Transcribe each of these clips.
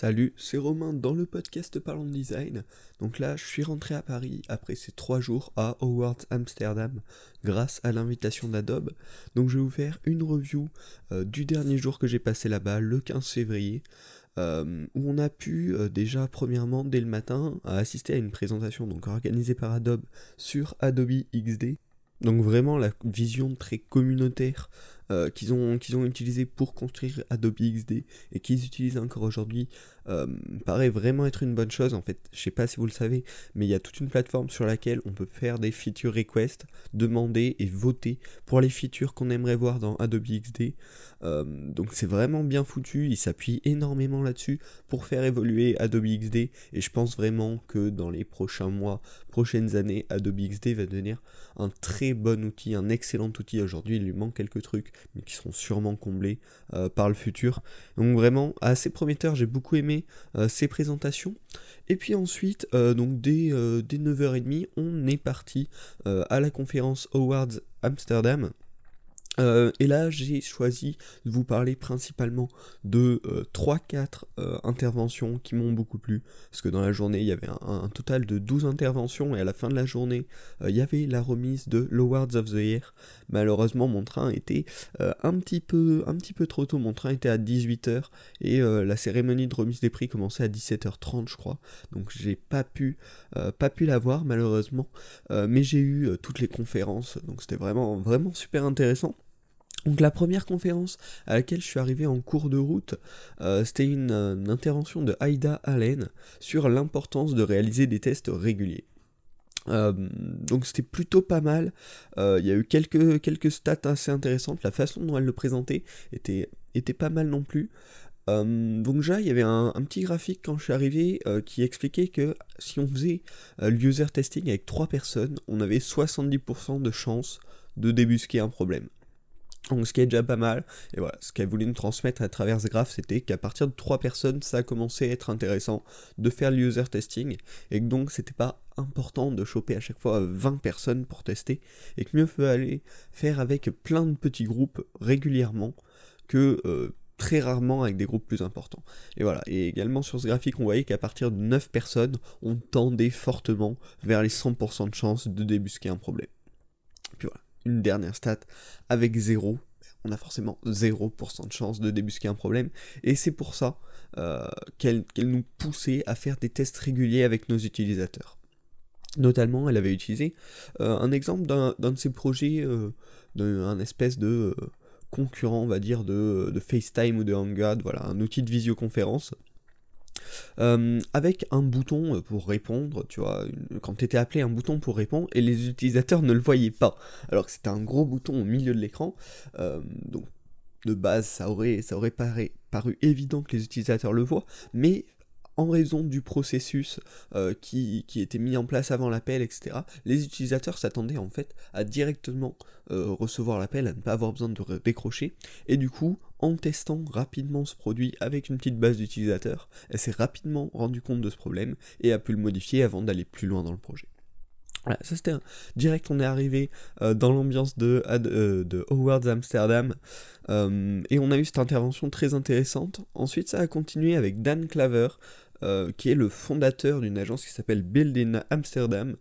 Salut, c'est Romain dans le podcast Parlons Design. Donc là, je suis rentré à Paris après ces trois jours à Howard Amsterdam grâce à l'invitation d'Adobe. Donc je vais vous faire une review euh, du dernier jour que j'ai passé là-bas, le 15 février, euh, où on a pu euh, déjà premièrement dès le matin assister à une présentation donc organisée par Adobe sur Adobe XD. Donc vraiment la vision très communautaire euh, qu'ils ont, utilisé pour construire Adobe XD et qu'ils utilisent encore aujourd'hui euh, paraît vraiment être une bonne chose. En fait, je sais pas si vous le savez, mais il y a toute une plateforme sur laquelle on peut faire des feature requests, demander et voter pour les features qu'on aimerait voir dans Adobe XD. Euh, donc c'est vraiment bien foutu, il s'appuie énormément là-dessus pour faire évoluer Adobe XD et je pense vraiment que dans les prochains mois, prochaines années, Adobe XD va devenir un très bon outil, un excellent outil. Aujourd'hui, il lui manque quelques trucs, mais qui seront sûrement comblés euh, par le futur. Donc vraiment assez prometteur, j'ai beaucoup aimé euh, ces présentations. Et puis ensuite, euh, donc dès, dès 9h30, on est parti à la conférence Awards Amsterdam. Euh, et là, j'ai choisi de vous parler principalement de 3-4 euh, euh, interventions qui m'ont beaucoup plu. Parce que dans la journée, il y avait un, total de 12 interventions. Et à la fin de la journée, il y avait la remise de l'Awards of the Year. Malheureusement, mon train était un, petit peu, trop tôt. Mon train était à 18h. Et la cérémonie de remise des prix commençait à 17h30, je crois. Donc j'ai pas pas pu la voir, malheureusement. mais j'ai eu toutes les conférences. Donc c'était vraiment, vraiment super intéressant. Donc la première conférence à laquelle je suis arrivé en cours de route, euh, c'était une, intervention de Aida Allen sur l'importance de réaliser des tests réguliers. Euh, donc c'était plutôt pas mal. Euh, il y a eu quelques, quelques stats assez intéressantes. La façon dont elle le présentait était, était pas mal non plus. donc déjà, il y avait un, petit graphique quand je suis arrivé qui expliquait que si on faisait l'user testing avec 3 personnes, on avait 70% de chance de débusquer un problème. Donc ce qui est déjà pas mal, et voilà, ce qu'elle voulait nous transmettre à travers ce graphe, c'était qu'à partir de 3 personnes, ça a commencé à être intéressant de faire le user testing, et que donc c'était pas important de choper à chaque fois 20 personnes pour tester, et que mieux faut aller faire avec plein de petits groupes régulièrement que euh, très rarement avec des groupes plus importants. Et voilà, et également sur ce graphique, on voyait qu'à partir de 9 personnes, on tendait fortement vers les 100% de chance de débusquer un problème. Dernière stat avec 0, on a forcément 0% de chance de débusquer un problème. Et c'est pour ça euh, qu'elle nous poussait à faire des tests réguliers avec nos utilisateurs. Notamment, elle avait utilisé euh, un exemple d'un de ses projets, euh, d'un espèce de concurrent, on va dire, de, de FaceTime ou de Hangouts, voilà, un outil de visioconférence euh, avec un bouton pour répondre, tu vois, quand tu étais appelé un bouton pour répondre et les utilisateurs ne le voyaient pas, alors que c'était un gros bouton au milieu de l'écran, euh, donc de base ça aurait, ça aurait paru évident que les utilisateurs le voient, mais en raison du processus euh, qui, était mis en place avant l'appel, etc., les utilisateurs s'attendaient en fait à directement recevoir l'appel, à ne pas avoir besoin de décrocher, et du coup, en testant rapidement ce produit avec une petite base d'utilisateurs, elle s'est rapidement rendu compte de ce problème et a pu le modifier avant d'aller plus loin dans le projet. Voilà, ça c'était un... direct, on est arrivé euh, dans l'ambiance de, de Howard's Amsterdam et on a eu cette intervention très intéressante. Ensuite, ça a continué avec Dan Claver, euh, qui est le fondateur d'une agence qui s'appelle Build in Amsterdam,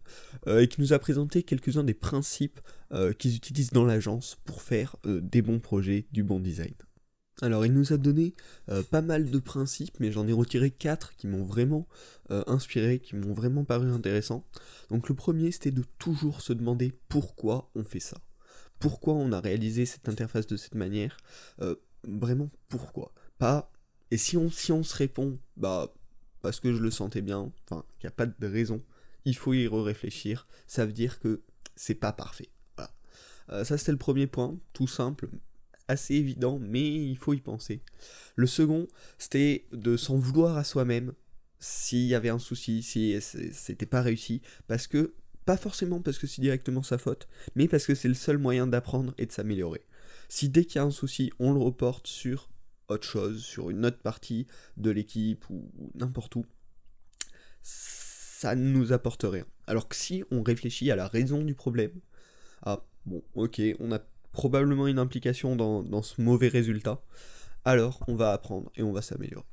euh, et qui nous a présenté quelques-uns des principes euh, qu'ils utilisent dans l'agence pour faire des bons projets, du bon design. Alors il nous a donné pas mal de principes, mais j'en ai retiré 4 qui m'ont vraiment inspiré, qui m'ont vraiment paru intéressants. Donc le premier c'était de toujours se demander pourquoi on fait ça. Pourquoi on a réalisé cette interface de cette manière? vraiment pourquoi? Pas et si on, si on se répond, bah parce que je le sentais bien, enfin, qu'il n'y a pas de raison, il faut y réfléchir, ça veut dire que c'est pas parfait. Voilà. Euh, ça c'était le premier point, tout simple, assez évident, mais il faut y penser. Le second, c'était de s'en vouloir à soi-même s'il y avait un souci, si c'était pas réussi, parce que, pas forcément parce que c'est directement sa faute, mais parce que c'est le seul moyen d'apprendre et de s'améliorer. Si dès qu'il y a un souci, on le reporte sur autre chose, sur une autre partie de l'équipe ou, n'importe où, ça ne nous apporte rien. Alors que si on réfléchit à la raison du problème, ah bon, ok, on a probablement une implication dans, ce mauvais résultat, alors on va apprendre et on va s'améliorer.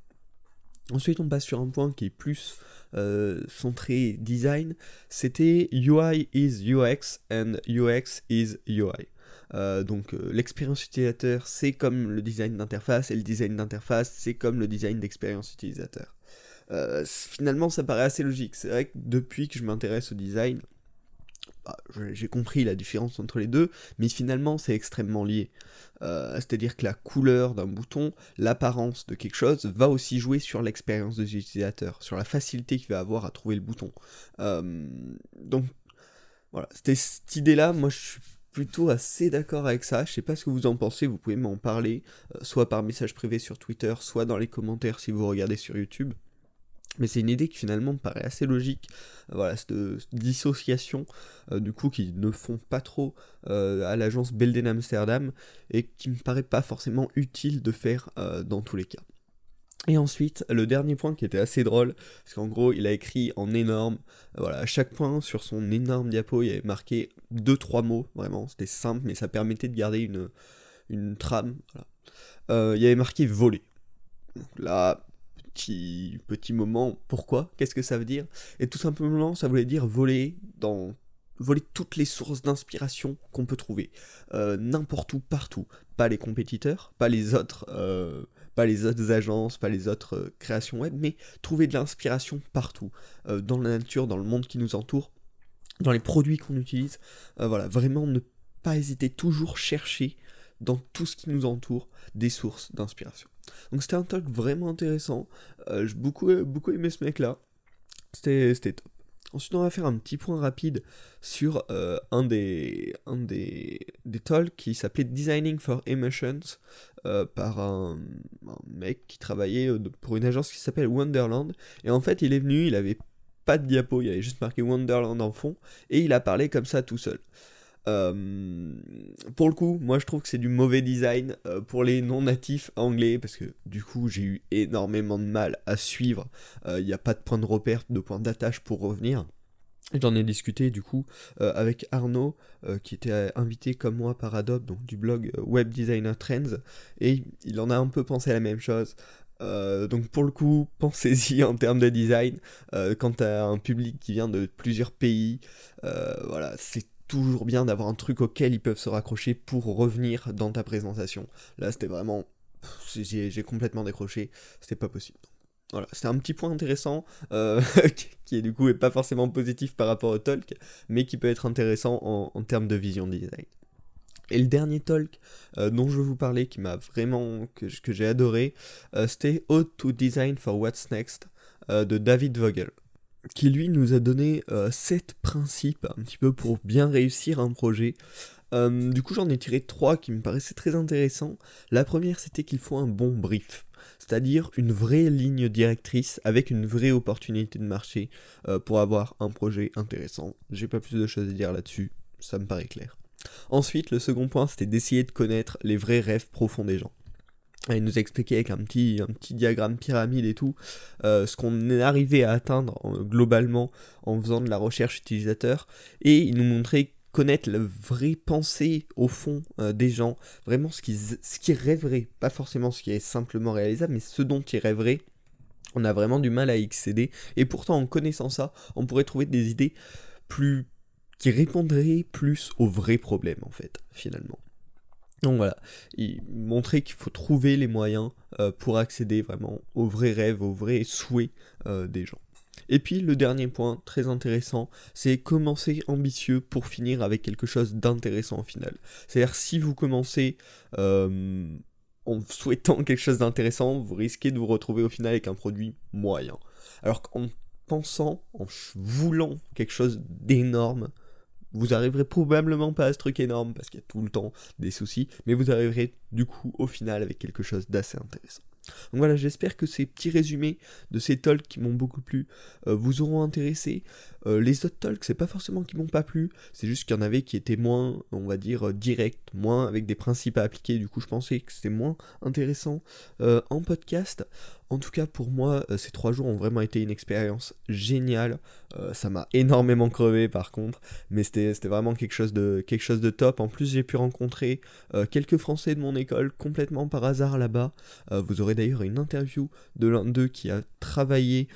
Ensuite, on passe sur un point qui est plus euh, centré design. C'était UI is UX and UX is UI. Euh, donc euh, l'expérience utilisateur, c'est comme le design d'interface, et le design d'interface, c'est comme le design d'expérience utilisateur. finalement, ça paraît assez logique. C'est vrai que depuis que je m'intéresse au design, bah, j'ai compris la différence entre les deux, mais finalement c'est extrêmement lié. Euh, c'est-à-dire que la couleur d'un bouton, l'apparence de quelque chose, va aussi jouer sur l'expérience des utilisateurs, sur la facilité qu'il va avoir à trouver le bouton. Euh, donc voilà, c'était cette idée-là, moi je suis plutôt assez d'accord avec ça. Je sais pas ce que vous en pensez, vous pouvez m'en parler, euh, soit par message privé sur Twitter, soit dans les commentaires si vous regardez sur YouTube. Mais c'est une idée qui finalement me paraît assez logique. Voilà, cette, dissociation, euh, du coup, qui ne font pas trop euh, à l'agence Belden Amsterdam et qui me paraît pas forcément utile de faire euh, dans tous les cas. Et ensuite, le dernier point qui était assez drôle, parce qu'en gros, il a écrit en énorme, voilà, à chaque point sur son énorme diapo, il avait marqué 2-3 mots, vraiment, c'était simple, mais ça permettait de garder une, une trame. Voilà. il y avait marqué voler. Donc là, petit, moment, pourquoi Qu'est-ce que ça veut dire? Et tout simplement, ça voulait dire voler dans voler toutes les sources d'inspiration qu'on peut trouver, euh, n'importe où, partout. Pas les compétiteurs, pas les autres, euh, pas les autres agences, pas les autres euh, créations web, mais trouver de l'inspiration partout, dans la nature, dans le monde qui nous entoure, dans les produits qu'on utilise. voilà, vraiment ne pas hésiter, toujours chercher dans tout ce qui nous entoure des sources d'inspiration. Donc c'était un talk vraiment intéressant. Euh, j'ai beaucoup, beaucoup aimé ce mec-là. C'était top. Ensuite, on va faire un petit point rapide sur euh, un des, un des, des talks qui s'appelait Designing for Emotions euh, par un, mec qui travaillait pour une agence qui s'appelle Wonderland. Et en fait, il est venu, il avait pas de diapo, il avait juste marqué Wonderland en fond, et il a parlé comme ça tout seul. Euh, pour le coup, moi je trouve que c'est du mauvais design euh, pour les non natifs anglais parce que du coup j'ai eu énormément de mal à suivre. Euh, il n'y a pas de point de repère, de point d'attache pour revenir. J'en ai discuté du coup avec Arnaud qui était invité comme moi par Adobe, donc du blog Web Designer Trends, et il en a un peu pensé la même chose. donc pour le coup, pensez-y en termes de design. quand tu as un public qui vient de plusieurs pays, voilà, c'est toujours bien d'avoir un truc auquel ils peuvent se raccrocher pour revenir dans ta présentation. Là, c'était vraiment. J'ai complètement décroché, c'était pas possible. Voilà, c'était un petit point intéressant, euh, qui du coup est pas forcément positif par rapport au talk, mais qui peut être intéressant en, termes de vision design. Et le dernier talk euh, dont je veux vous parler, qui m'a vraiment, que, que j'ai adoré, euh, c'était How to Design for What's Next de David Vogel qui lui nous a donné 7 euh, principes un petit peu pour bien réussir un projet. Euh, du coup j'en ai tiré 3 qui me paraissaient très intéressants. La première c'était qu'il faut un bon brief, c'est-à-dire une vraie ligne directrice avec une vraie opportunité de marché euh, pour avoir un projet intéressant. J'ai pas plus de choses à dire là-dessus, ça me paraît clair. Ensuite le second point c'était d'essayer de connaître les vrais rêves profonds des gens. Il nous expliquait avec un petit, un petit diagramme pyramide et tout, euh, ce qu'on est arrivé à atteindre globalement en faisant de la recherche utilisateur. Et il nous montrait connaître la vraie pensée au fond euh, des gens, vraiment ce qu'ils ce qui rêveraient, pas forcément ce qui est simplement réalisable, mais ce dont ils rêveraient. On a vraiment du mal à y excéder. Et pourtant, en connaissant ça, on pourrait trouver des idées plus qui répondraient plus aux vrais problèmes, en fait, finalement. Donc voilà, il montrait qu'il faut trouver les moyens euh, pour accéder vraiment aux vrais rêves, aux vrais souhaits euh, des gens. Et puis le dernier point très intéressant, c'est commencer ambitieux pour finir avec quelque chose d'intéressant au final. C'est-à-dire si vous commencez euh, en souhaitant quelque chose d'intéressant, vous risquez de vous retrouver au final avec un produit moyen. Alors qu'en pensant, en voulant quelque chose d'énorme, vous arriverez probablement pas à ce truc énorme parce qu'il y a tout le temps des soucis, mais vous arriverez du coup au final avec quelque chose d'assez intéressant. Donc voilà, j'espère que ces petits résumés de ces talks qui m'ont beaucoup plu euh, vous auront intéressé. Euh, les autres talks, c'est pas forcément qu'ils m'ont pas plu, c'est juste qu'il y en avait qui étaient moins, on va dire, euh, directs, moins avec des principes à appliquer. Du coup, je pensais que c'était moins intéressant en podcast. En tout cas, pour moi, ces trois jours ont vraiment été une expérience géniale. ça m'a énormément crevé par contre, mais c'était vraiment quelque chose, de, top. En plus, j'ai pu rencontrer quelques Français de mon école complètement par hasard là-bas. vous aurez d'ailleurs une interview de l'un d'eux qui a travaillé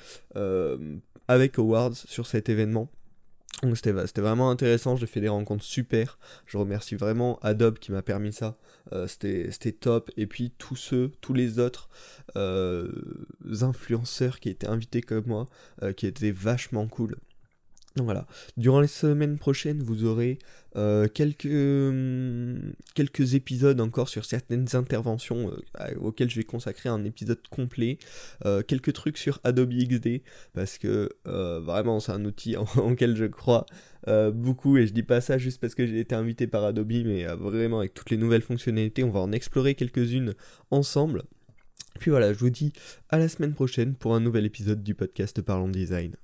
avec Awards sur cet événement. Donc c'était vraiment intéressant, j'ai fait des rencontres super. Je remercie vraiment Adobe qui m'a permis ça. Euh, c'était top. Et puis tous ceux, tous les autres euh, influenceurs qui étaient invités comme moi, euh, qui étaient vachement cool. Donc voilà, durant les semaines prochaines, vous aurez euh, quelques, hum, quelques épisodes encore sur certaines interventions euh, auxquelles je vais consacrer un épisode complet. Euh, quelques trucs sur Adobe XD, parce que vraiment c'est un outil en, lequel je crois beaucoup, et je dis pas ça juste parce que j'ai été invité par Adobe, mais vraiment avec toutes les nouvelles fonctionnalités, on va en explorer quelques-unes ensemble. Puis voilà, je vous dis à la semaine prochaine pour un nouvel épisode du podcast Parlons Design.